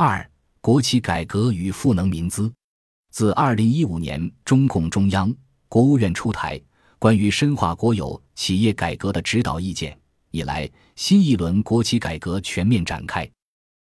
二、国企改革与赋能民资。自二零一五年中共中央、国务院出台关于深化国有企业改革的指导意见以来，新一轮国企改革全面展开，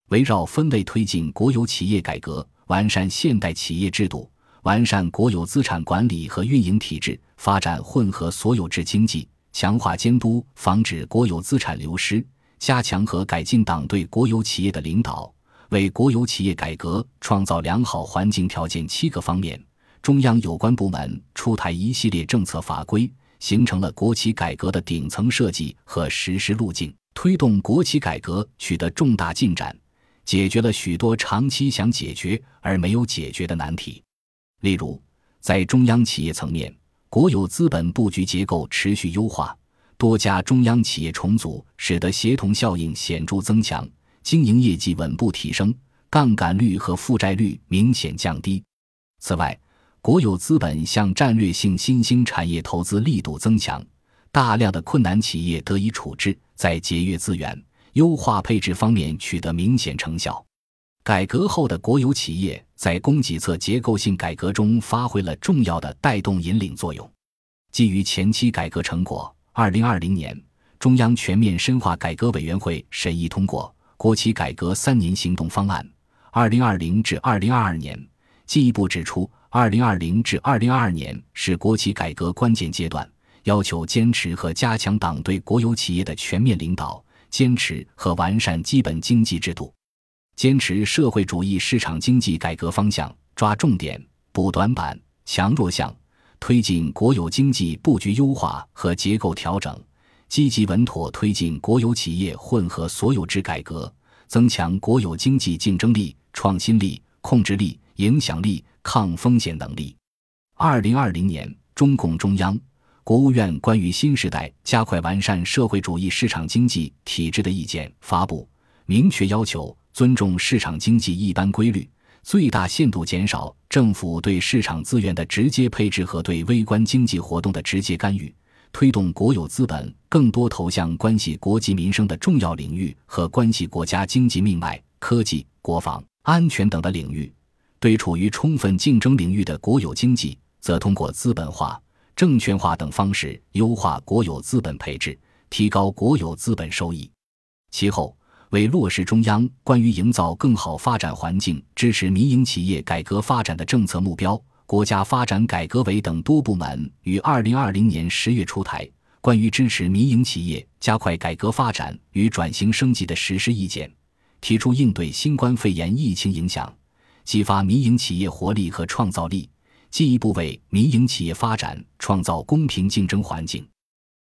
围绕分类推进国有企业改革，完善现代企业制度，完善国有资产管理和运营体制，发展混合所有制经济，强化监督，防止国有资产流失，加强和改进党对国有企业的领导。为国有企业改革创造良好环境条件七个方面，中央有关部门出台一系列政策法规，形成了国企改革的顶层设计和实施路径，推动国企改革取得重大进展，解决了许多长期想解决而没有解决的难题。例如，在中央企业层面，国有资本布局结构持续优化，多家中央企业重组，使得协同效应显著增强。经营业绩稳步提升，杠杆率和负债率明显降低。此外，国有资本向战略性新兴产业投资力度增强，大量的困难企业得以处置，在节约资源、优化配置方面取得明显成效。改革后的国有企业在供给侧结构性改革中发挥了重要的带动引领作用。基于前期改革成果，二零二零年，中央全面深化改革委员会审议通过。国企改革三年行动方案（二零二零至二零二二年）进一步指出，二零二零至二零二二年是国企改革关键阶段，要求坚持和加强党对国有企业的全面领导，坚持和完善基本经济制度，坚持社会主义市场经济改革方向，抓重点、补短板、强弱项，推进国有经济布局优化和结构调整。积极稳妥推进国有企业混合所有制改革，增强国有经济竞争力、创新力、控制力、影响力、抗风险能力。二零二零年，中共中央、国务院关于新时代加快完善社会主义市场经济体制的意见发布，明确要求尊重市场经济一般规律，最大限度减少政府对市场资源的直接配置和对微观经济活动的直接干预。推动国有资本更多投向关系国计民生的重要领域和关系国家经济命脉、科技、国防安全等的领域；对处于充分竞争领域的国有经济，则通过资本化、证券化等方式优化国有资本配置，提高国有资本收益。其后，为落实中央关于营造更好发展环境、支持民营企业改革发展的政策目标。国家发展改革委等多部门于二零二零年十月出台《关于支持民营企业加快改革发展与转型升级的实施意见》，提出应对新冠肺炎疫情影响，激发民营企业活力和创造力，进一步为民营企业发展创造公平竞争环境。